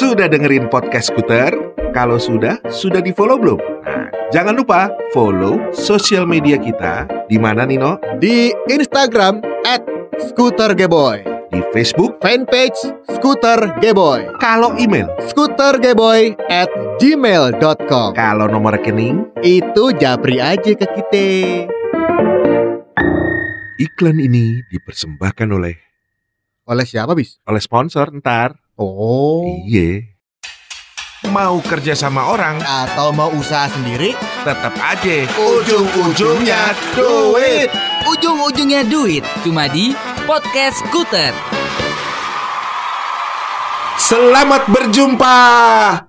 Sudah dengerin podcast Skuter? Kalau sudah, sudah di follow belum? Nah, jangan lupa follow sosial media kita di mana Nino? Di Instagram at Scooter Geboy Di Facebook. Fanpage Scooter Geboy Kalau email, Scootergeboy at gmail.com kalau nomor rekening, Itu japri aja ke kita iklan ini dipersembahkan oleh Oleh siapa bis? oleh sponsor ntar. Oh. Iya. Mau kerja sama orang, Atau mau usaha sendiri. Tetap aja. Ujung-ujungnya duit. Ujung-ujungnya duit. Cuma di Podcast Scooter. Selamat berjumpa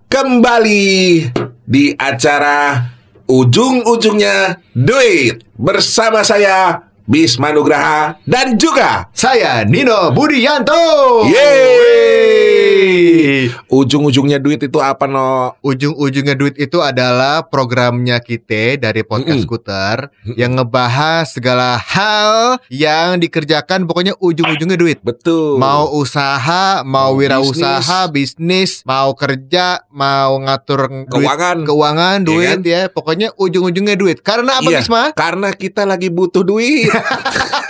kembali di acara Ujung-ujungnya Duit. Bersama saya Bisma Nugraha dan juga Saya Nino Budianto. Yeay Ujung-ujungnya duit itu apa no? Ujung-ujungnya duit itu adalah programnya kita dari podcast Mm-mm. skuter yang ngebahas segala hal yang dikerjakan pokoknya ujung-ujungnya duit. Betul Mau usaha, mau Mau wirausaha, bisnis, mau kerja, mau ngatur duit, keuangan keuangan, Iya duit kan? ya, pokoknya ujung-ujungnya duit. Karena apa Iya. Bisma? Karena kita lagi butuh duit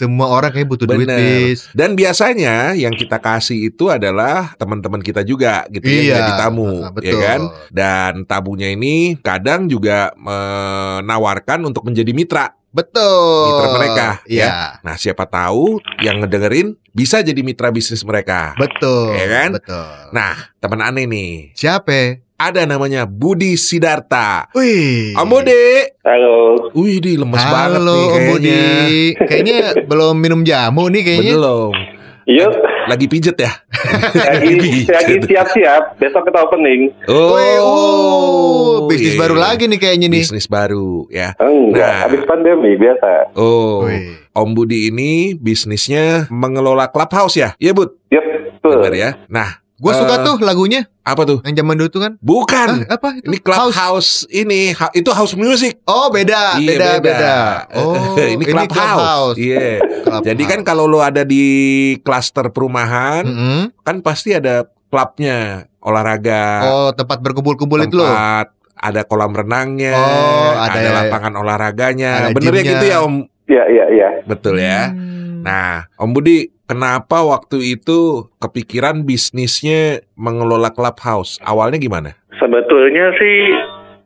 Semua orang kayak butuh duit, Bener. Bis. Dan biasanya yang kita kasih itu adalah teman-teman kita juga gitu yang Iya. jadi tamu, Ah, ya betul. kan? Dan tamunya ini kadang juga menawarkan untuk menjadi mitra. Betul. Mitra mereka, Iya. ya. Nah, siapa tahu yang ngedengerin bisa jadi mitra bisnis mereka. Betul. Iya kan? Betul. Nah, teman aneh nih. Siapa? Ada namanya Budi Sidarta. Wih. Om Budi. Halo. Wih, di lemes banget Halo nih Om kayaknya. Budi. Kayaknya belum minum jamu nih kayaknya. Belum. Yuk, Lagi pijet ya? lagi pijet. lagi siap-siap. Besok kita opening. Oh, Wih, oh, bisnis iya. baru lagi nih kayaknya nih. Bisnis baru ya. Enggak, Nah. habis pandemi biasa. Oh, Wih. Om Budi ini bisnisnya mengelola clubhouse ya? Iya, Bud. Betul. Benar ya. Nah, Gue suka Eh, tuh lagunya apa tuh? yang zaman dulu tuh kan. Bukan. Hah, apa itu? Ini clubhouse ini ha- itu house music. Oh beda, Iya, beda, beda. Oh, ini clubhouse. Iya. Clubhouse. Jadi kan kalau lo ada di klaster perumahan, Mm-mm. kan pasti ada klubnya, olahraga, Oh tempat berkumpul-kumpul itu loh. tempat ada kolam renangnya, Oh, ada ada, ya. lapangan olahraganya. Ada Bener ya gitu ya, Om? Iya, iya, iya. Betul ya. Hmm. Nah, Om Budi, kenapa waktu itu kepikiran bisnisnya mengelola clubhouse? Awalnya gimana? Sebetulnya sih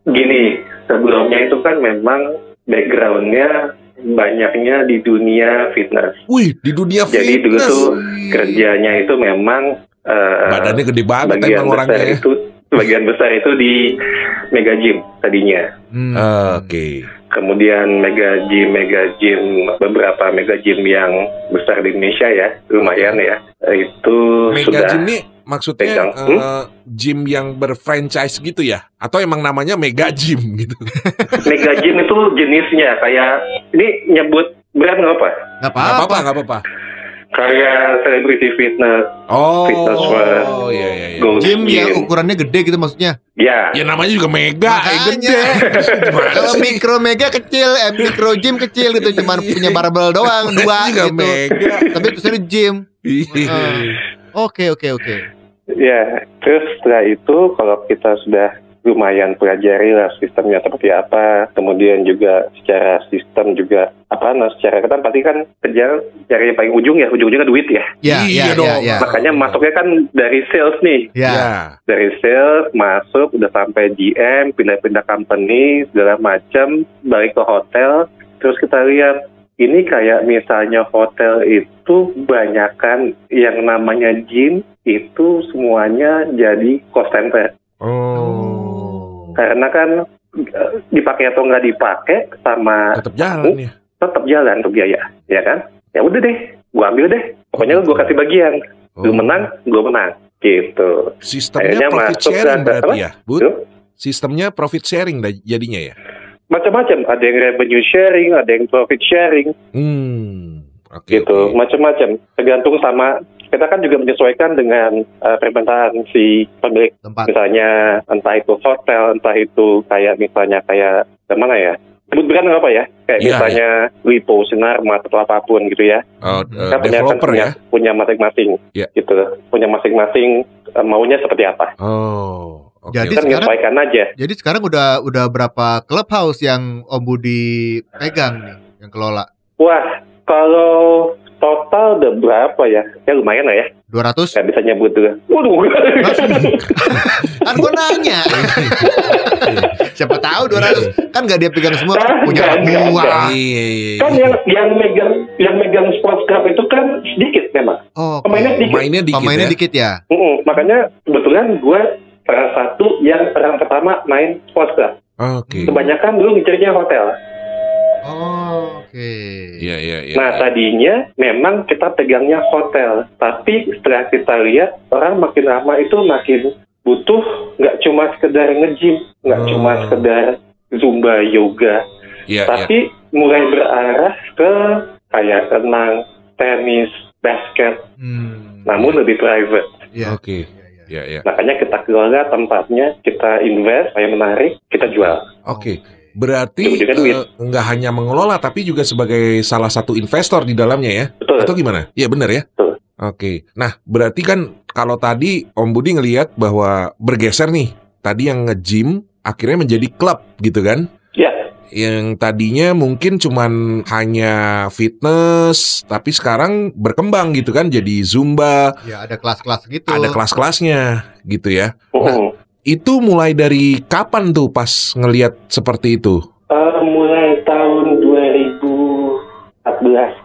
gini, sebelumnya itu kan memang backgroundnya banyaknya di dunia fitness. Wih, di dunia Jadi dulu fitness. tuh kerjanya itu memang eh, Badannya gede banget bagian emang besar orangnya. ya. itu bagian besar itu di mega gym tadinya. Hmm. Oke. Kemudian mega gym, mega gym, beberapa mega gym yang besar di Indonesia ya, lumayan ya. Itu Mega sudah gym ini maksudnya pegang. eh, gym yang berfranchise gitu ya? Atau emang namanya mega gym gitu? mega gym itu jenisnya kayak ini nyebut brand nggak apa? Nggak Gak apa-apa, apa-apa. gak apa-apa. Kayak celebrity fitness, Oh, Fitness world. oh iya iya iya. Gym gym. yang ukurannya gede gitu maksudnya. Ya, Ya namanya juga mega, eh, Makanya. gede. Kalau mikro mega kecil, eh, mikro gym kecil gitu, cuman punya barbel doang dua juga gitu. mega. Tapi tulisannya gym. Iya. Oke oke oke. ya. Terus setelah itu kalau kita sudah lumayan pelajari lah sistemnya seperti apa, kemudian juga secara sistem juga apa, nah secara kan pasti kan kerja cari yang paling ujung ya, ujung-ujungnya duit ya. Ya Iya ya dong. ya ya. Makanya masuknya kan dari sales nih. Ya. Ya. dari sales masuk udah sampai GM pindah-pindah company segala macam balik ke hotel terus kita lihat ini kayak misalnya hotel itu banyakan yang namanya gym itu semuanya jadi cost center Oh. Karena kan eh, dipakai atau nggak dipakai sama Tetap jalan ya. tetap jalan untuk biaya ya kan ya udah deh gua ambil deh pokoknya gua kasih bagian lu Oh. menang gua menang gitu Sistemnya Akhirnya profit sharing ke- berarti apa? ya, Bu? Sistemnya profit sharing jadinya ya. macam-macam ada yang revenue sharing ada yang profit sharing Hmm. Oke. gitu oke. macam-macam tergantung sama kita kan juga menyesuaikan dengan eh, permintaan si pemilik Tempat. misalnya entah itu hotel entah itu kayak misalnya kayak mana ya sebut brand nggak apa ya kayak Iya, misalnya Lipo, Sinarmat atau apa pun gitu ya Oh, eh, kan punya kan developer punya, ya. punya masing-masing Iya. gitu punya masing-masing eh, maunya seperti apa Oh. oke, Jadi kan sekarang- aja Jadi sekarang udah udah berapa clubhouse yang Om Budi pegang nih, yang kelola? wah kalau total udah berapa ya ya lumayan lah ya 200? nggak bisa nyebut juga waduh Kan gua nanya. Siapa tahu 200 kan gak dia pegang semua punya Enggak, enggak, semua. Iya, iya, iya. kan yang yang megang yang megang sports club itu kan sedikit memang Oh, oke. Pemainnya sedikit. Mainnya dikit Pemainnya ya. dikit ya. Mm-mm, makanya kebetulan gue salah satu yang orang pertama main sports club Oke. kebanyakan dulu ngejarnya hotel Oh, oke. Iya, iya, iya. Nah tadinya memang kita pegangnya hotel, tapi setelah kita lihat orang makin lama itu makin butuh nggak cuma sekedar nge-gym, nggak Oh. cuma sekedar zumba yoga, Iya, iya. tapi mulai berarah ke kayak renang, tenis, basket, Hmm. namun lebih private. Iya. Oke. Iya, iya. Iya, iya. Makanya kita kelola tempatnya, kita invest, supaya menarik, kita jual. Oke. Berarti eh, nggak hanya mengelola tapi juga sebagai salah satu investor di dalamnya ya. Betul. Atau gimana? Iya benar ya. Betul. Oke. Nah berarti kan kalau tadi Om Budi ngelihat bahwa bergeser nih. Tadi yang nge-gym akhirnya menjadi klub gitu kan? Ya, Yang tadinya mungkin cuman hanya fitness, tapi sekarang berkembang gitu kan? Jadi zumba, Ya, ada kelas-kelas gitu. ada kelas-kelasnya gitu ya. mm-mm. Itu mulai dari kapan tuh pas ngelihat seperti itu? Eh, mulai tahun 2014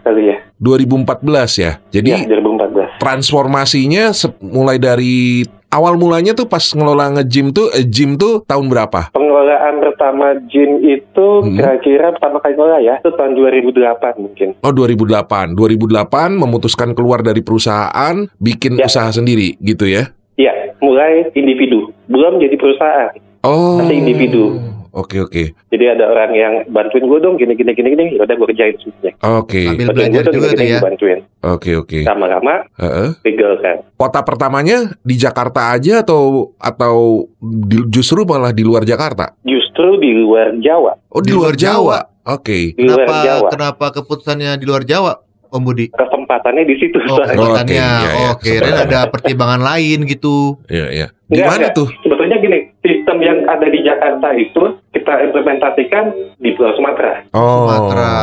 kali ya. 2014 ya. Jadi ya, 2014. transformasinya mulai dari awal mulanya tuh pas ngelola nge-gym tuh eh, gym tuh tahun berapa? Pengelolaan pertama gym itu Hmm. kira-kira pertama kali ngelola ya, itu tahun 2008 mungkin. Oh 2008. 2008 memutuskan keluar dari perusahaan, bikin Ya. usaha sendiri gitu ya. Iya, mulai individu, belum jadi perusahaan. Oh. Masih individu. Oke oke. Jadi ada orang yang bantuin gue dong, gini gini gini gini, yaudah gue kerjain semuanya. Oke. Sambil Bantuin belajar juga gini, tuh ya. bantuin. Oke oke. Lama-lama Heeh. legal kan. Kota pertamanya di Jakarta aja atau atau di- justru malah di luar Jakarta? Justru di luar Jawa, Oh di, Di luar luar Jawa. Jawa. Oke. di luar Kenapa Jawa. kenapa keputusannya di luar Jawa, Om Budi? Kesempatannya di situ. Oh, kesempatannya. Oke, iya, iya. Oh, kirain ada pertimbangan lain gitu. Iya iya. Di mana tuh? Sebetulnya gini, sistem yang ada di Jakarta itu kita implementasikan di Pulau Sumatera. Oh. Sumatera.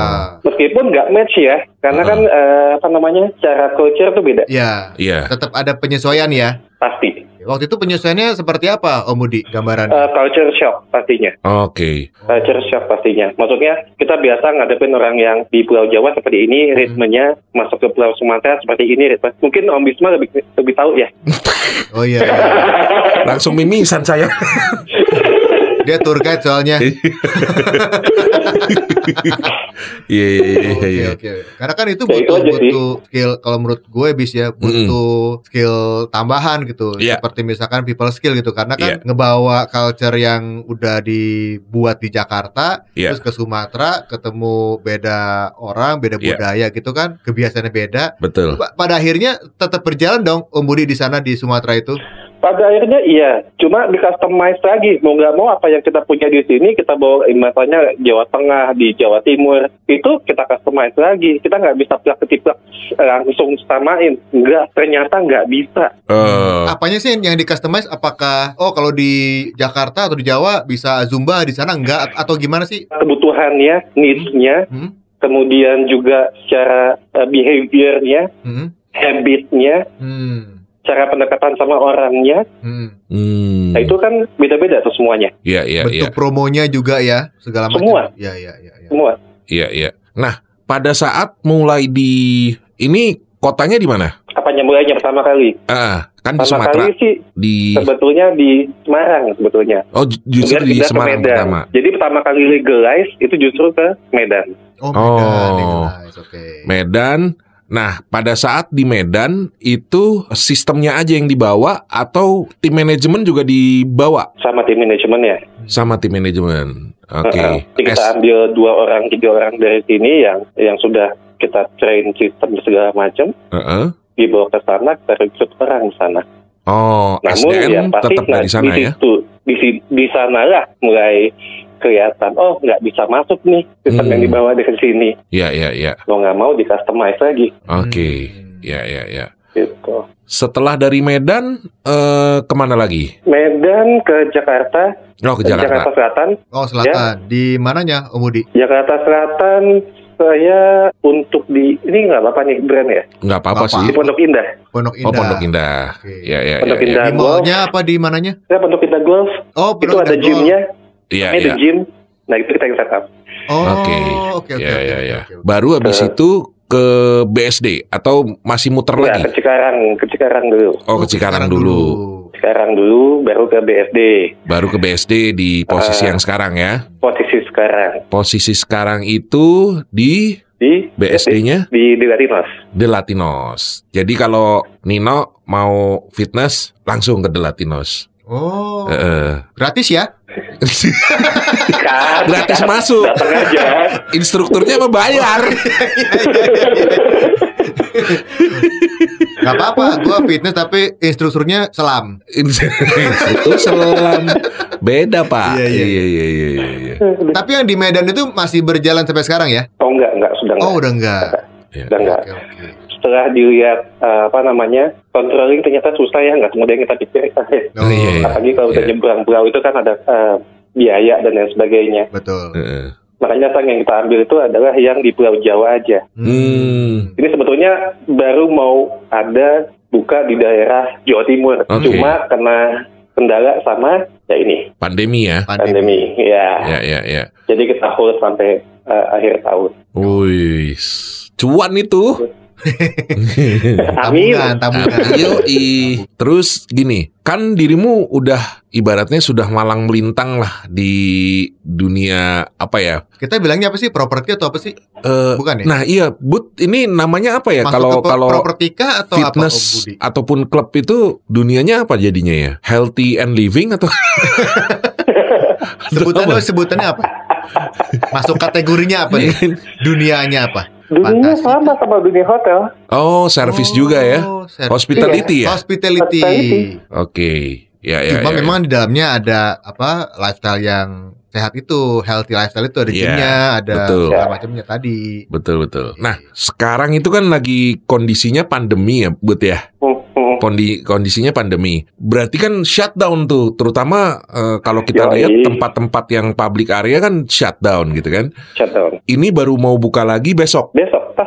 Meskipun nggak match ya, karena Uh-uh. kan eh, apa namanya cara culture tuh beda Ya, Iya. tetap ada penyesuaian ya. pasti. Waktu itu penyesuaiannya seperti apa, Om Budi? Gambaran. Eh, culture shock pastinya, Oke. culture shock pastinya. Maksudnya kita biasa ngadepin orang yang di Pulau Jawa seperti ini, ritmenya masuk ke Pulau Sumatera seperti ini. Ritme. Mungkin Om Bisma lebih lebih tahu ya. Oh iya. Langsung mimisan saya. Dia tour guide soalnya. Iya iya iya Oke iya. oke. Karena kan itu Ya, itu butuh sih. butuh skill kalau menurut gue bis ya butuh skill tambahan gitu. Iya. Seperti misalkan people skill gitu karena kan Iya. ngebawa culture yang udah dibuat di Jakarta Iya. terus ke Sumatera ketemu beda orang, beda Iya. budaya gitu kan, kebiasaannya beda. Betul. Pa- Pada akhirnya tetap berjalan dong Om Budi di sana di Sumatera itu. Pada akhirnya iya, cuma di customize lagi. Mau nggak mau apa yang kita punya di sini kita bawa misalnya Jawa Tengah, di Jawa Timur itu kita customize lagi. Kita nggak bisa plak ketiplak langsung samain. Nggak, ternyata nggak bisa. Eh, Apanya sih yang di customize? Apakah oh kalau di Jakarta atau di Jawa bisa zumba di sana enggak atau gimana sih? Kebutuhannya, needs-nya, Hmm? kemudian juga secara eh, behavior-nya, Hmm? habit-nya, Hmm. Cara pendekatan sama orangnya, Hmm. hmm. nah itu kan beda-beda tuh semuanya. Iya iya iya. Bentuk promonya juga ya, segala macam. Semua. Iya, iya, iya, iya. Semua. Iya iya. Nah, pada saat mulai di ini kotanya di mana? Apanya mulainya pertama kali? Ah, kan di Pertama Sumatera. kali sih Di sebetulnya di Semarang sebetulnya. Oh, ju- justru Kemudian di Semarang Medan. pertama. Jadi pertama kali legalize itu justru ke Medan. Oh, Oh. Medan, legalize, oke. Medan. Nah, pada saat di Medan itu sistemnya aja yang dibawa atau tim manajemen juga dibawa sama tim manajemennya. sama tim manajemen. Oke. Heeh. Jadi kita ambil dua orang, tiga orang dari sini yang yang sudah kita train sistem segala macam, Heeh. dibawa ke sana, kita rekrut orang di sana. Oh, Namun ya SDM pasti tetap dari sana di ya. situ, di, si- di sanalah mulai kelihatan, oh nggak bisa masuk nih sistem Hmm. yang dibawa dari sini. Ya, ya, ya. Mau nggak mau di customize lagi Oke. Hmm. Ya, ya, ya. gitu. Setelah dari Medan, eh ke mana lagi? Medan ke Jakarta, Oh, ke Jakarta Jakarta. Selatan. Oh selatan. Di mananya Om Budi? Jakarta Selatan saya untuk di ini nggak apa-apa nih brand ya Nggak apa-apa sih. di Pondok Indah. Pondok Indah. Oh, Pondok Indah. Oke. Ya, ya, Pondok ya, ya. Indah. Di mallnya apa di mananya? Saya Pondok Indah Golf Oh, itu Pondok ada Indah gymnya, Iya, namanya iya. The Gym. Nah itu kita yang setup. Oh, Oke. oke, oke, Ya, oke, ya, ya. Baru habis Eh. itu ke BSD atau masih muter Nggak, lagi? ke Cikarang, ke Cikarang dulu. Oh, ke Cikarang dulu. Cikarang dulu, baru ke BSD. Baru ke BSD di posisi Eh. yang sekarang ya. Posisi sekarang Posisi sekarang itu di di BSD-nya di di Latinos. The Latinos. Jadi kalau Nino mau fitness langsung ke The Latinos. Oh, Heeh. gratis ya? Kan, Gratis kan. masuk. Datang aja. Instrukturnya mah bayar. Gak apa-apa, gua fitness tapi instrukturnya selam. Instruktur selam. Beda pak. Iya, iya. iya, iya, iya, iya. Tapi yang di Medan itu masih berjalan sampai sekarang ya? Oh enggak, enggak sudah enggak. Oh, udah enggak. Iya. Sudah enggak. Oke, oke. Setelah dilihat eh, apa namanya controlling ternyata susah ya, nggak semudah yang kita pikirkan. Oh, Iya, iya. Apalagi kalau udah Iya. nyebrang pulau itu kan ada eh, biaya dan lain sebagainya. Betul. Heeh. Makanya sang yang kita ambil itu adalah yang di Pulau Jawa aja. Hmm. Ini sebetulnya baru mau ada buka di daerah Jawa Timur. Oke. Cuma kena kendala sama ya ini Pandemi ya. pandemi. Ya. Ya, ya, ya. Jadi kita hold sampai eh, akhir tahun. Wih, cuan itu. Amin. Tabungan, tabungan. Yoi. Terus gini, kan dirimu udah ibaratnya sudah malang melintang lah di dunia apa ya? Kita bilangnya apa sih? Properti atau apa sih? Eh, Bukan ya? Nah iya, but ini namanya apa ya? Masuk Kalau kalau properti kah atau apa Om fitness Budi? ataupun klub itu dunianya apa jadinya ya? Healthy and living atau? Sebutannya Apa? sebutannya apa? Masuk kategorinya apa nih? Dunianya apa? Dunia Fantasi. sama sama dunia hotel. Oh, service juga ya? Oh, service. Hospitality ya? Hospitality. Hospitality. Oke, ya ya. Cuma ya, memang di dalamnya ada apa lifestyle yang sehat itu, healthy lifestyle itu ada Iya, gymnya, ada betul. segala macamnya tadi. Betul betul. Nah, sekarang itu kan lagi kondisinya pandemi ya, Bud ya. Kondi, kondisinya pandemi. Berarti kan shutdown tuh, terutama eh, kalau kita Yoi. lihat tempat-tempat yang public area kan shutdown gitu kan. Shutdown. Ini baru mau buka lagi besok, Besok, pas besok.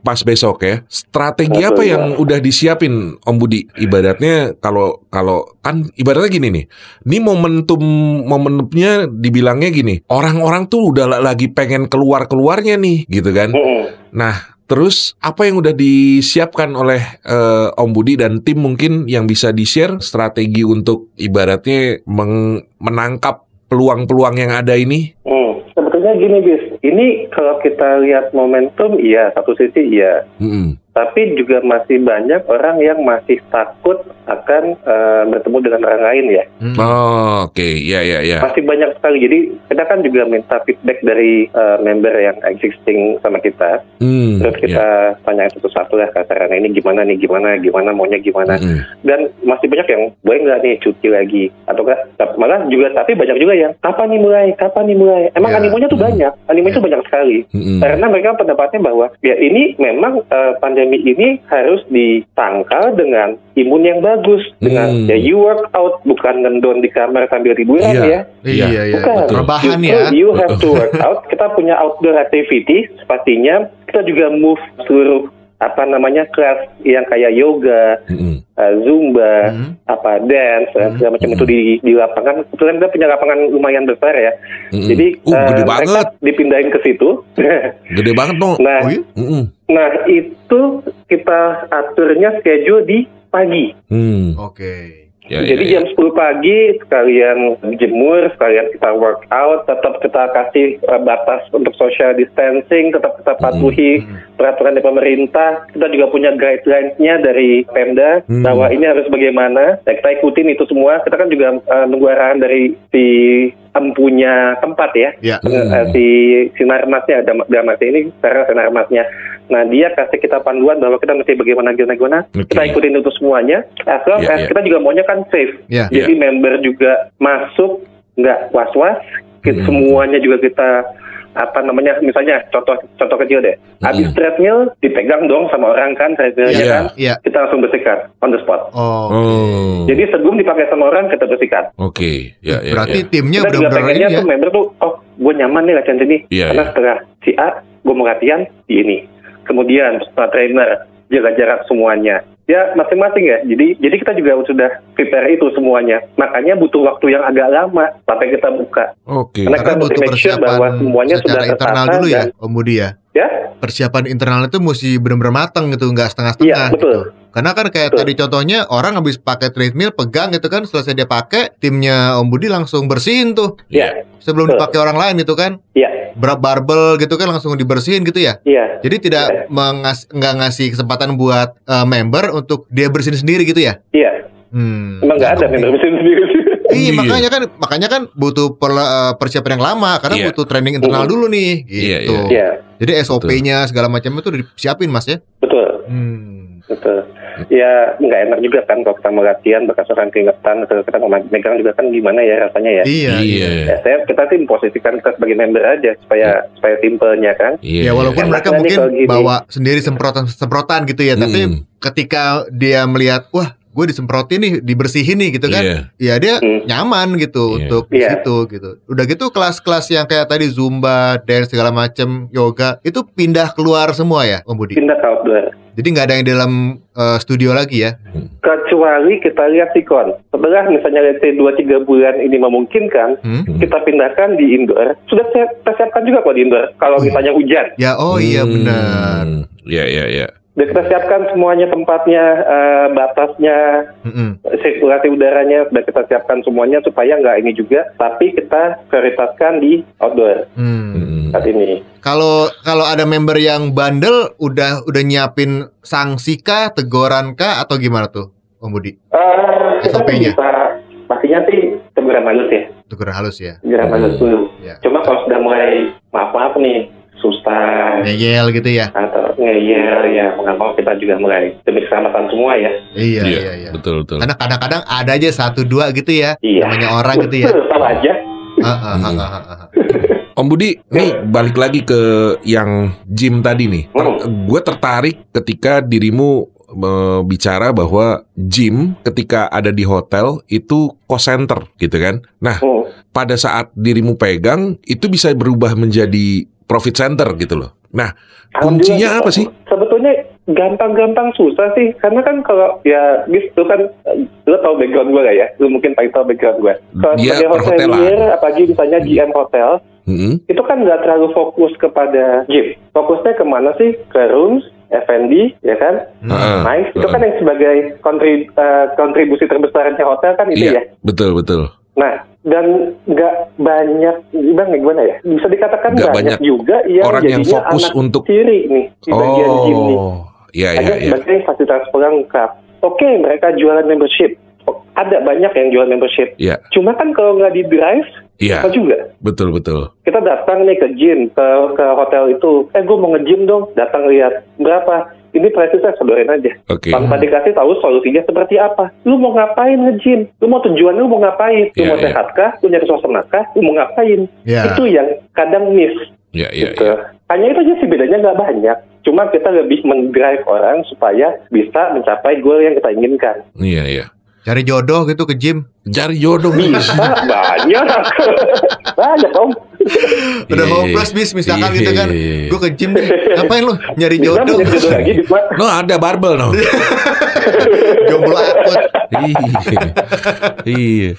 Pas besok ya. Strategi Betul, apa ya. yang udah disiapin Om Budi? Ibaratnya kalau kalau kan ibaratnya gini nih. Ini momentum momentumnya dibilangnya gini. Orang-orang tuh udah la- lagi pengen keluar-keluarnya nih, gitu kan. Hmm. Nah, terus apa yang udah disiapkan oleh eh, Om Budi dan tim mungkin yang bisa di-share strategi untuk ibaratnya meng- menangkap peluang-peluang yang ada ini? Hmm. Sebetulnya gini, bis. Ini kalau kita lihat momentum, iya. Satu sisi, iya. Mm-mm. Tapi juga masih banyak orang yang masih takut akan eh, bertemu dengan orang lain ya. Hmm. Oh, oke, ya ya ya. Masih banyak sekali. Jadi kita kan juga minta feedback dari eh, member yang existing sama kita. Hmm, Terus kita tanya satu-satu lah kasarannya ini gimana nih, gimana, gimana, maunya ya. gimana. Mm-mm. Dan masih banyak yang boleh nggak nih cuti lagi? Atau enggak? Malah juga tapi banyak juga yang kapan nih mulai, kapan nih mulai? Emang Ya. animonya tuh Hmm. banyak, anime itu banyak sekali. Mm-mm. Karena mereka pendapatnya bahwa ya ini memang eh, pandemi ini harus ditangkal dengan imun yang bagus, dengan Hmm. ya you work out bukan ngendon di kamar sambil tiduran Iya. ya. Iya, iya, iya. Bukan. betul. Rebahan ya. You have to work out. Kita punya outdoor activity, pastinya kita juga move seluruh apa namanya kelas yang kayak yoga, Mm-mm. eh, zumba, Hmm. apa dance, dan segala macam itu di di lapangan. Kebetulan kita punya lapangan lumayan besar ya. Mm-mm. Jadi uh, eh, gede mereka banget, dipindahin ke situ. gede banget no. nah, Oh iya? Mm-mm. nah itu kita aturnya schedule di pagi. Hmm. Oke. Ya, Jadi ya, ya. jam 10 pagi sekalian jemur, sekalian kita workout, tetap kita kasih eh, batas untuk social distancing, tetap kita patuhi Hmm. peraturan dari pemerintah. Kita juga punya guidelines-nya dari Pemda Hmm. bahwa ini harus bagaimana. Ya, kita ikutin itu semua. Kita kan juga eh, nunggu arahan dari si empunya tempat ya. Ya. Hmm. Eh, si sinarmasnya, dam- damasnya ini sekarang sinarmasnya. Nah dia kasih kita panduan bahwa kita mesti bagaimana gimana gimana. Oke. Kita ikutin itu semuanya. As long Iya, as iya. kita juga maunya kan safe. Ya. Jadi member juga masuk nggak was-was, Kita, Hmm. Semuanya juga kita apa namanya misalnya contoh contoh kecil deh habis Hmm. treadmill dipegang dong sama orang kan treadmillnya Iya. kan Iya. kita langsung bersihkan on the spot Oh. Oh. jadi sebelum dipakai sama orang kita bersihkan Oke, ya ya. Berarti ya. timnya kita juga pengennya ini ya. tuh member tuh oh gue nyaman nih latihan sini Iya, karena iya. setelah si A gue mau latihan di ini kemudian setelah trainer jaga jarak semuanya ya masing-masing ya jadi jadi kita juga sudah prepare itu semuanya makanya butuh waktu yang agak lama sampai kita buka Oke. Karena Karena kita butuh make sure bahwa persiapan semuanya secara sudah internal dulu ya, Om Budi ya. ya Persiapan internal itu mesti benar-benar matang gitu, nggak setengah-setengah. Iya, betul. gitu. Karena kan kayak Betul. tadi contohnya orang habis pakai treadmill pegang gitu kan, selesai dia pakai, timnya Om Budi langsung bersihin tuh ya sebelum Betul. dipakai orang lain gitu kan. ya Berat barbel gitu kan langsung dibersihin gitu ya. iya Jadi tidak Iya. mengas nggak ngasih kesempatan buat eh, member untuk dia bersihin sendiri gitu ya. iya Hmm. emang nggak ada member mesin sendiri Iya, Iya. makanya kan makanya kan butuh perla- eh, persiapan yang lama karena Iya. butuh training internal Mhm. dulu nih Iya, gitu. iya Jadi SOP-nya segala macam itu udah disiapin Mas ya. betul Hmm. betul ya nggak enak juga kan kalau kita mau latihan bekas orang keringetan atau kita mau megang juga kan gimana ya rasanya ya Iya. Iya. Ya, saya kita sih memposisikan kita sebagai member aja supaya supaya simpelnya kan. Ya Iya. walaupun iya. mereka mungkin bawa sendiri semprotan-semprotan gitu ya, tapi Mm. ketika dia melihat wah gue disemprotin nih, dibersihin nih gitu kan, Iya. ya dia Hmm. nyaman gitu Iya. untuk di Iya. situ gitu. Udah gitu kelas-kelas yang kayak tadi zumba, dance segala macam, yoga itu pindah keluar semua ya, Om Budi. Pindah ke outdoor. Jadi nggak ada yang di dalam eh, studio lagi ya. Kecuali kita lihat sikon. Setelah misalnya let's say 2-3 bulan ini memungkinkan, Hmm? kita pindahkan di indoor. Sudah saya kita siapkan juga kok di indoor. Kalau Oh, iya. misalnya hujan. Ya oh iya Hmm. benar. Iya iya iya. Sudah kita siapkan semuanya tempatnya, eh, batasnya, Mm-mm. sirkulasi udaranya sudah kita siapkan semuanya supaya nggak ini juga. Tapi kita prioritaskan di outdoor. Mm-mm. saat ini. Kalau kalau ada member yang bandel udah udah nyiapin sanksi kah, teguran kah atau gimana tuh, Om Budi? Eh, kita sih SOP-nya. bisa pastinya sih teguran halus ya, Teguran halus ya. teguran halus dulu. Ya. Cuma kalau sudah mulai maaf maaf nih susah Ngeyel gitu ya. atau ngeyel ya mau kita juga mulai demi keselamatan semua ya. Iya iya iya. Betul betul. Karena kadang-kadang ada aja satu dua gitu ya. Iya. Namanya orang gitu ya. Betul, sama aja. Ah. Om Budi, nih balik lagi ke yang gym tadi nih. Hmm. Gue tertarik ketika dirimu eh, bicara bahwa gym ketika ada di hotel itu cost center gitu kan. Nah, Hmm. pada saat dirimu pegang itu bisa berubah menjadi profit center gitu loh. Nah, kuncinya apa sih? Sebetulnya gampang-gampang susah sih, karena kan kalau ya, bis lu kan, lu tau background gue gak ya? Lu mungkin paling tau background gue. Kalau Dia sebagai hotelier, apalagi misalnya GM hotel, Mm-mm. itu kan nggak terlalu fokus kepada gym. Fokusnya ke mana sih? Ke rooms, F&B, ya kan? Heeh. Nice. Itu kan yang sebagai kontri- eh, kontribusi terbesarnya hotel kan itu ya. Iya, betul betul. Nah, dan nggak banyak, bang gimana ya? Bisa dikatakan Nggak banyak, banyak juga yang orang yang fokus anak untuk- kiri nih di bagian gym nih. Oh, iya iya Ada iya. sebagai fasilitas pelengkap. Oke, mereka jualan membership. Oh, Ada banyak yang jual membership. Iya, Cuma kan kalau nggak di drive, iya, apa juga? betul betul. Kita datang nih ke gym, ke, ke hotel itu. Eh, gue mau nge-gym dong. Datang lihat. Berapa? Ini price-nya sedorin aja. Oke. Tanpa dikasih tahu solusinya seperti apa. Lu mau ngapain nge-gym? Lu mau tujuan lu mau ngapain? Lu Iya, mau iya. sehat kah? Lu nyari suasana kah? Lu mau ngapain? Ya. Itu yang kadang miss. Iya iya gitu. iya. Hanya itu aja sih bedanya nggak banyak. Cuma kita lebih mendrive orang supaya bisa mencapai goal yang kita inginkan. Iya iya. Cari jodoh gitu ke gym. Cari jodoh Bisa banyak. banyak om. Udah Iya, hopeless bis misalkan iya, gitu kan. iya, iya. Gue ke gym deh. Ngapain lu? Nyari Bisa jodoh. jodoh lagi. No ada barbel no. Jomblo akut. Iya. Iya.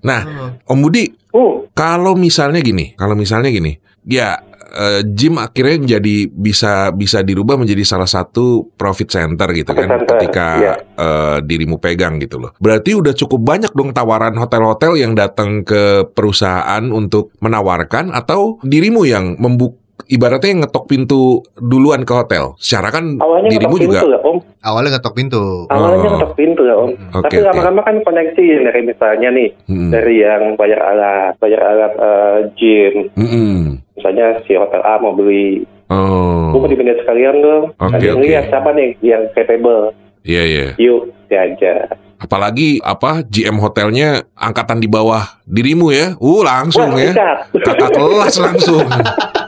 Nah, Om Budi, Uh, kalau misalnya gini, kalau misalnya gini, ya eh, gym akhirnya menjadi bisa bisa dirubah menjadi salah satu profit center gitu Profit kan center, ketika iya. eh, dirimu pegang gitu loh. Berarti udah cukup banyak dong tawaran hotel-hotel yang datang ke perusahaan untuk menawarkan atau dirimu yang membuk ibaratnya yang ngetok pintu duluan ke hotel. Secara kan awalnya dirimu ngetok juga pintu ya om. Awalnya ngetok pintu. Awalnya Oh. ngetok pintu ya om. Hmm. Oke, Tapi lama-lama kan koneksi dari misalnya nih Hmm. dari yang bayar alat, bayar alat eh, gym. Mm-mm. Misalnya si hotel A mau beli, Oh. gue mau dipindah sekalian dong. Oke, Ada yang oke. lihat siapa nih yang capable. Iya iya. Yuk, diajar. Apalagi apa GM hotelnya angkatan di bawah dirimu ya. Uh langsung Wah, ya. Kakak kelas langsung.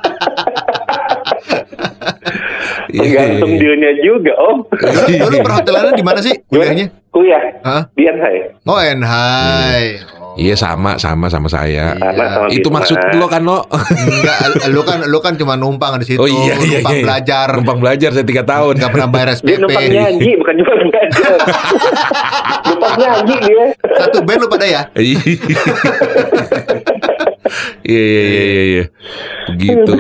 Tergantung dealnya juga, Om. Dulu, dulu perhotelannya di mana sih kuliahnya? Kuliah Hah? di NHI. Oh, Enhai. Oh. Iya sama sama sama saya. Iya. Sama sama Itu Bisma. maksud lo kan lo? Enggak, lu kan lu kan cuma numpang di situ, Oh iya iya numpang iya. belajar, Numpang belajar saya tiga tahun. nggak pernah bayar Dia SPP. numpang nyanyi, bukan numpang belajar. numpang nyanyi dia. Satu band lu pada ya? Iya iya iya iya iya. Begitu.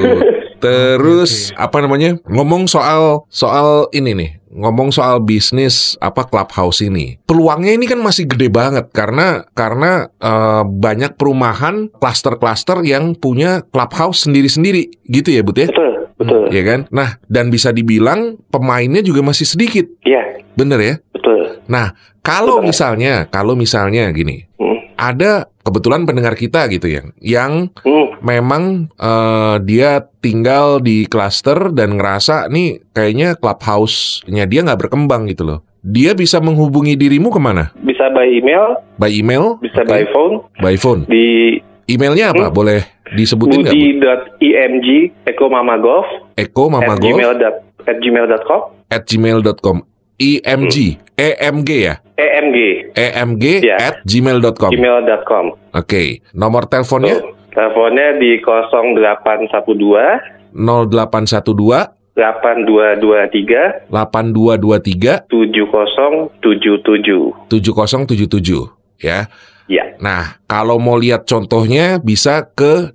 Terus apa namanya? Ngomong soal soal ini nih. Ngomong soal bisnis apa clubhouse ini. Peluangnya ini kan masih gede banget karena karena eh, banyak perumahan klaster-klaster yang punya clubhouse sendiri-sendiri gitu ya, Bud ya? Betul, betul. Iya kan? Nah, dan bisa dibilang pemainnya juga masih sedikit. Iya, Bener ya? betul. Nah, kalau Betul. misalnya, kalau misalnya gini, Hmm. Ada kebetulan pendengar kita gitu yang yang Hmm. memang eh, dia tinggal di klaster dan ngerasa nih kayaknya clubhouse-nya dia nggak berkembang gitu loh. Dia bisa menghubungi dirimu ke mana? Bisa by email, By email? bisa Oke. by phone By phone. di Emailnya apa? Hmm. Boleh disebutin nggak? Bu? budi.img eko mamagolf Eko at Mama Golf at gmail.com at gmail.com. IMG, EMG ya? emg EMG Ya. at gmail.com. gmail.com Oke, nomor teleponnya. Teleponnya di 0812 0812 8223 8223 7077. 7077 ya. Ya. Nah, kalau mau lihat contohnya bisa ke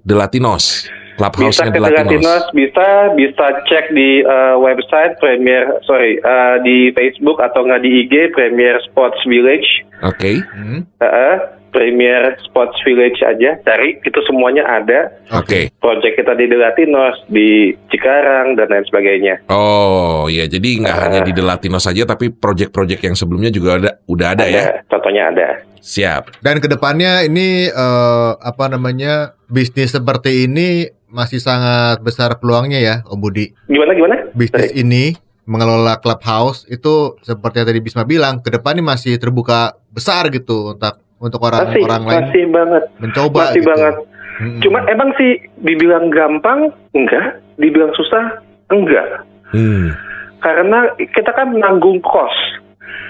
Delatinos. Bisa ke Delatinos. Delatinos, bisa bisa cek di eh, website Premier, sorry, eh, di Facebook atau nggak di IG Premier Sports Village, Oke. Hmm. Eh, Premier Sports Village aja, cari itu semuanya ada. Oke. Project kita di Delatinos, di Cikarang dan lain sebagainya. Oh, ya jadi nggak Ah. hanya di Delatinos saja tapi project-project yang sebelumnya juga ada udah ada, ya. Contohnya ada. Siap. Dan ke depannya ini eh, apa namanya bisnis seperti ini masih sangat besar peluangnya ya, Om Budi. Gimana gimana? Bisnis ini mengelola clubhouse itu seperti yang tadi Bisma bilang, ke depannya masih terbuka besar gitu untuk untuk Masih, orang-orang lain masih banget. mencoba. Masih gitu. banget. Mm-mm. Cuma emang sih dibilang gampang enggak, dibilang susah enggak. Hmm. Karena kita kan menanggung cost.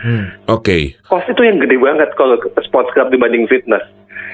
Hmm. Oke. Cost itu yang gede banget kalau ke sports club dibanding fitness.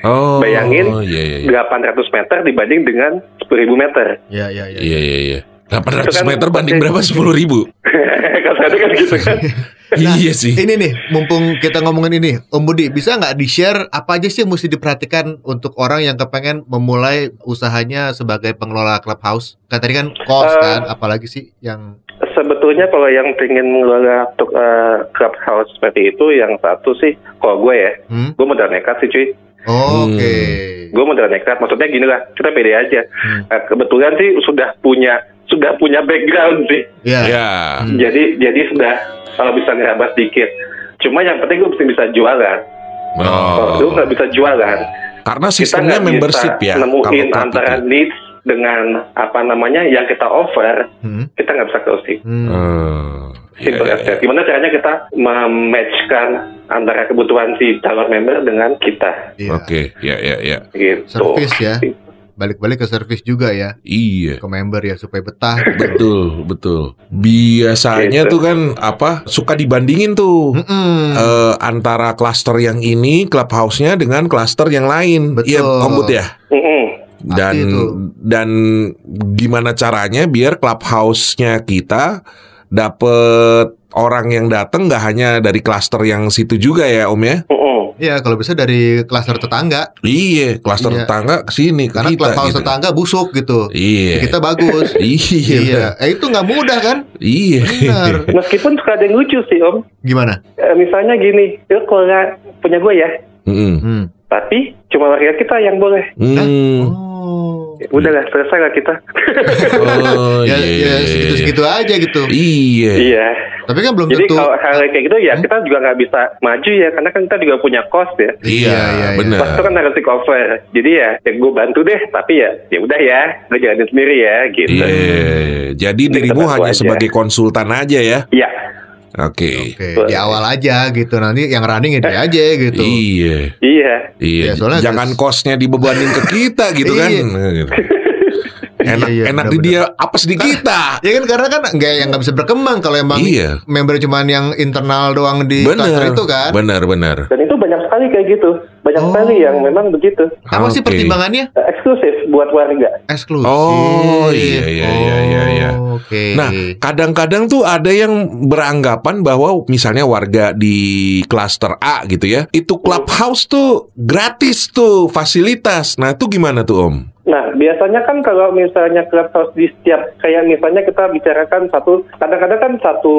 Oh. Bayangin, iya iya iya. 800 meter dibanding dengan 10.000 meter. Ya ya ya. Iya iya iya. 800 Itu kan meter banding berapa? 10 ribu? Kasarnya kan gitu kan. Nah, iya sih. Ini nih, mumpung kita ngomongin ini, Om Budi, bisa nggak di-share apa aja sih yang mesti diperhatikan untuk orang yang kepengen memulai usahanya sebagai pengelola clubhouse? Kan tadi kan cost Eh, kan, apalagi sih yang Sebetulnya kalau yang pengen mengelola untuk eh, clubhouse seperti itu, yang satu sih, kalau gue ya, hmm? gue modal nekat sih cuy. Oh, Hmm. Oke. Gue modal nekat, maksudnya gini lah, kita pede aja. Hmm. Eh, kebetulan sih sudah punya sudah punya background sih. Ya. Ya. Hmm. Jadi jadi sudah kalau bisa ngerabas dikit. Cuma yang penting gue mesti bisa jualan. Kalau lu Oh. nggak bisa jualan, Karena sistemnya membership bisa ya. nemuin kalau antara itu. needs dengan apa namanya yang kita offer, Hmm. kita nggak bisa closing. Hmm. Eh, iya, Simple iya, as iya. that. Gimana caranya kita mematchkan antara kebutuhan si calon member dengan kita, Iya. Oke, ya ya ya. gitu. Service ya. Balik-balik ke service juga ya, Iya. ke member ya supaya betah. Betul, betul. Biasanya Gitu. tuh kan apa suka dibandingin tuh Mm-mm. eh, antara klaster yang ini clubhouse-nya dengan klaster yang lain. Betul. Iya, Om ya. Mm-mm. Dan itu. dan gimana caranya biar clubhouse-nya kita dapet orang yang datang nggak hanya dari klaster yang situ juga ya Om ya? Mm-mm. Iya, kalau bisa dari klaster tetangga. Iya, klaster Iya. tetangga ke sini ke Karena kita clubhouse gitu. tetangga busuk gitu. Iya. Kita bagus. Iya. iya. Eh itu nggak mudah kan? Iya. Benar. Meskipun suka ada yang lucu sih om. Gimana? Eh, misalnya gini, lu kalau nggak punya gue ya, Mm-mm. Hmm. tapi cuma warga kita yang boleh. Hmm. Oh. Udah lah, selesai lah kita. Oh, ya, iya. ya segitu-segitu aja gitu. Iya. iya. Tapi kan belum Jadi tentu. kalau hal kayak gitu ya kita juga nggak bisa maju ya, karena kan kita juga punya cost ya. Iya, benar. Cost itu kan harus di cover. Jadi ya, ya gue bantu deh, tapi ya ya udah ya, gue jalanin sendiri ya, gitu. Iya. Jadi Jadi dirimu hanya aja. sebagai konsultan aja ya. Iya, Oke. Oke, di awal aja gitu. Nanti yang running ya dia aja gitu. Iya. Iya. Iya. Ya, soalnya Jangan kosnya dibebanin ke kita gitu kan. Iya. Enak Iya, iya, enak di benar-benar. dia apa di kita. Ya kan karena kan nggak yang nggak bisa berkembang kalau emang Iya. member cuman yang internal doang di cluster Bener. itu kan. Bener bener. Dan itu banyak sekali kayak gitu. Banyak Oh. sekali yang memang begitu. Apa sih Oke. pertimbangannya? Eh, Eksklusif buat warga. Eksklusif. Oh, iya, iya, iya, iya, iya. Oh, Oke. Nah, kadang-kadang tuh ada yang beranggapan bahwa misalnya warga di klaster A gitu ya, itu clubhouse tuh gratis tuh fasilitas. Nah, itu gimana tuh Om? Nah, biasanya kan kalau misalnya clubhouse di setiap kayak misalnya kita bicarakan satu, kadang-kadang kan satu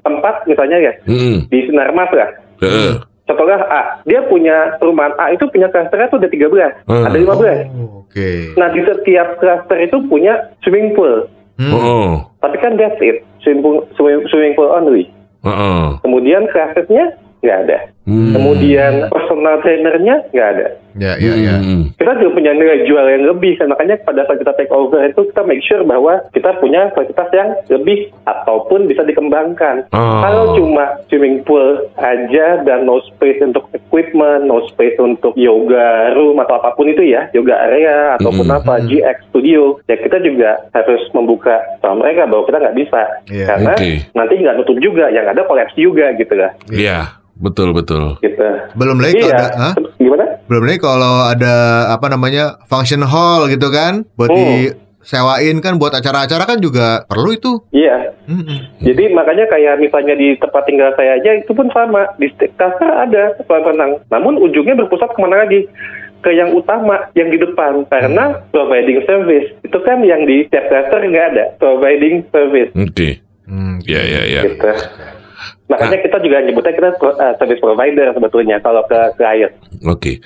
tempat misalnya ya Hmm. di Sinarmas lah. Heeh. Contohnya A, dia punya perumahan A itu punya klasternya tuh ada 13, Hmm. ada 15. Oh, Oke. Nah, di setiap klaster itu punya swimming pool. Hmm. Oh. Tapi kan that's it, swimming pool, swimming, swimming pool only. Heeh. Kemudian klasernya nggak ada. Hmm. Kemudian personal trainernya nggak ada. Ya, ya, ya. Hmm. Kita juga punya nilai jual yang lebih, kan makanya pada saat kita take over itu kita make sure bahwa kita punya fasilitas yang lebih ataupun bisa dikembangkan. Oh. Kalau cuma swimming pool aja dan no space untuk equipment, no space untuk yoga room atau apa pun itu ya, yoga area ataupun Mm-mm. apa, GX studio, ya kita juga harus membuka sama mereka bahwa kita nggak bisa. Iya, Karena oke. nanti nggak nutup juga, yang ada kolaps juga gitu lah. Iya, betul betul. Gitu. Belum lagi kalau Iya. ada, hah? Gimana? belum lagi kalau ada apa namanya function hall gitu kan, buat Oh. disewain kan buat acara-acara kan juga perlu itu. Iya. Mm-mm. Jadi makanya kayak misalnya di tempat tinggal saya aja itu pun sama di kasar ada kolam renang. Namun ujungnya berpusat ke mana lagi? Ke yang utama, yang di depan. Karena providing service itu kan yang di setiap cluster nggak ada providing service. Oke. Hmm. Ya ya ya. Gitu. Makanya kita juga nyebutnya kita uh, service provider sebetulnya kalau ke klien. Oke.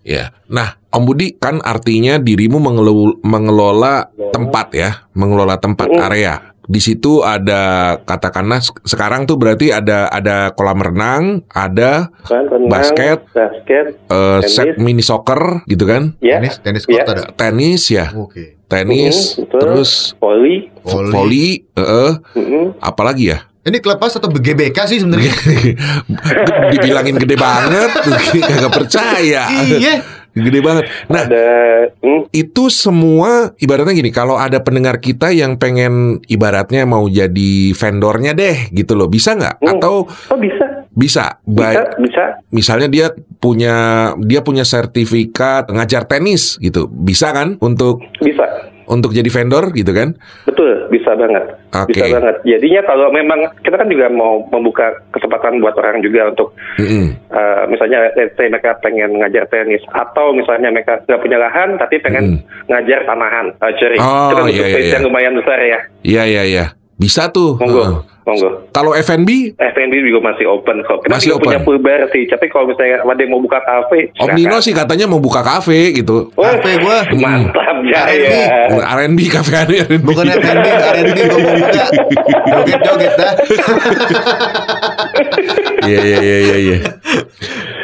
Ya. Nah, Om Budi kan artinya dirimu mengelu- mengelola tempat ya, mengelola tempat Mm. area. Di situ ada katakanlah sek- sekarang tuh berarti ada ada kolam renang, ada renang, Basket. basket, eh, Tenis. set mini soccer gitu kan, ya, Tenis, tenis court Iya. ada. tenis ya, Oke. tenis, Mhm, betul. terus voli, Volley. volley, eh, mhm. apalagi ya? Ini clubhouse atau GBK sih sebenarnya? Dibilangin gede banget, kagak percaya. iya. Gede banget. Nah, ada, hmm, itu semua ibaratnya gini, kalau ada pendengar kita yang pengen ibaratnya mau jadi vendornya deh gitu loh, bisa nggak? Hmm. Atau oh bisa, bisa? bisa, Baik, bisa. misalnya dia punya dia punya sertifikat ngajar tenis gitu, bisa kan untuk Bisa, untuk jadi vendor gitu kan? betul, bisa banget, Oke. bisa banget. Jadinya kalau memang kita kan juga mau membuka kesempatan buat orang juga untuk Mm-mm. eh, misalnya let's say mereka pengen ngajar tenis atau misalnya mereka nggak punya lahan tapi pengen ngajar tanahan. Hmm. Oh, itu kan iya, iya, iya. yang lumayan besar ya. Iya iya iya, bisa tuh. Monggo, Heeh. Monggo. Kalau F&B, F&B juga masih open kok. Kita Masih juga punya open. full bar sih. Tapi kalau misalnya ada yang mau buka kafe, Om Nino sih katanya mau buka kafe gitu. Kafe gua. mantap jaya. R&B kafe R&B. Bukan F&B, R&B gue mau buka Joget-joget dah Iya iya iya iya iya.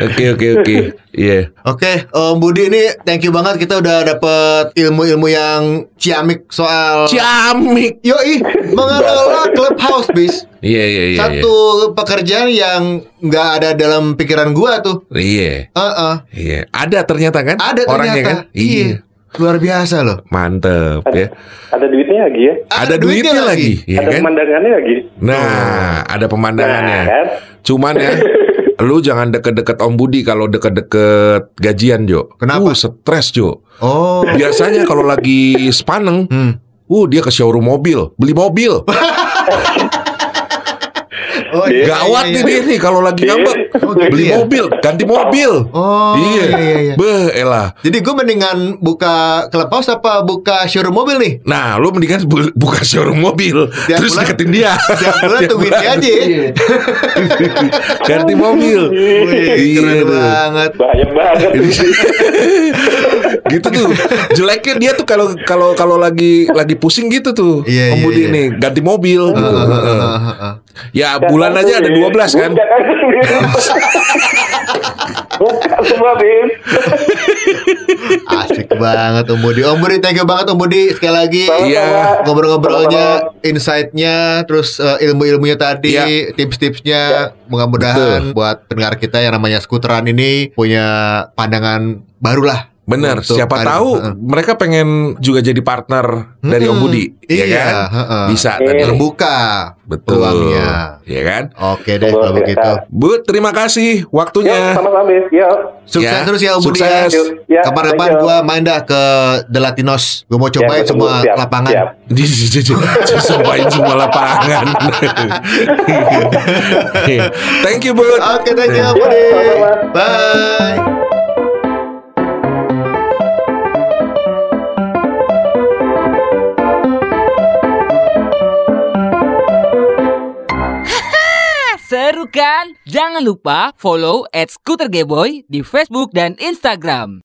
Oke oke oke. Iya. Oke, Om Budi ini thank you banget kita udah dapet ilmu-ilmu yang ciamik soal Ciamik. Yoi, mengelola clubhouse bis Iya iya iya. Satu pekerjaan yang nggak ada dalam pikiran gua tuh Iya. Heeh. Iya. Ada ternyata kan? Ada orangnya ternyata kan? Iya. Luar biasa loh Mantep ya. Ada duitnya lagi ya. Ada, duitnya, lagi, iya ada kan? pemandangannya lagi. Nah, ada pemandangannya. Nah, kan? Cuman ya, lu jangan deket-deket Om Budi kalau deket-deket gajian, Jo. Kenapa? Uh, stres, Jo. Oh Biasanya kalau lagi sepaneng, hmm. uh dia ke showroom mobil, beli mobil. Oh Iya, Gawat iya, nih iya. dia nih kalau lagi ngambek. Oh, gitu beli ya? mobil, ganti mobil. Oh iya. iya iya iya Beh, elah. Jadi gue mendingan buka clubhouse apa buka showroom mobil nih? Nah, lu mendingan bu- buka showroom mobil, Tiap terus bulan- deketin dia. Tiap bulan tungguin dia aja ya. ganti mobil. Wih, Iya, keren tuh. banget. Bahaya banget. gitu tuh. Jeleknya dia tuh kalau kalau kalau lagi lagi pusing gitu tuh. Iya, Om iya, Budi iya. nih ganti mobil gitu. Heeh, heeh, Heeh. heeh, heeh. Ya bulan aja ada 12 kan. Bukan semua. Asik banget Om Budi. Om Budi thank you banget Om Budi sekali lagi. Iya. Ngobrol-ngobrolnya, insight-nya, terus eh, ilmu-ilmunya tadi, Iya. tips-tipsnya. Mudah-mudahan buat pendengar kita yang namanya skuteran ini punya pandangan baru lah. Bener, Untuk siapa hari- tahu Heeh. mereka pengen juga jadi partner dari Om Hmm, Budi, ya iya, kan? heeh. Bisa tadi. Terbuka Betul. peluangnya. Ya kan? Oke deh kalau begitu. Bu, terima kasih waktunya. sama-sama bis. Yuk. Sukses Ya, terus ya Om Budi ya. sukses. Ya, Kapan-kapan thank you. gua main dah ke The Latinos. Gue mau cobain Ya, semua siap, lapangan. siap. Cobain semua lapangan. Thank you, Bu. Oke, thank you Om Ya, Budi. sama-sama. Bye. Seru kan? Jangan lupa follow at Scooter Gayboy di Facebook dan Instagram.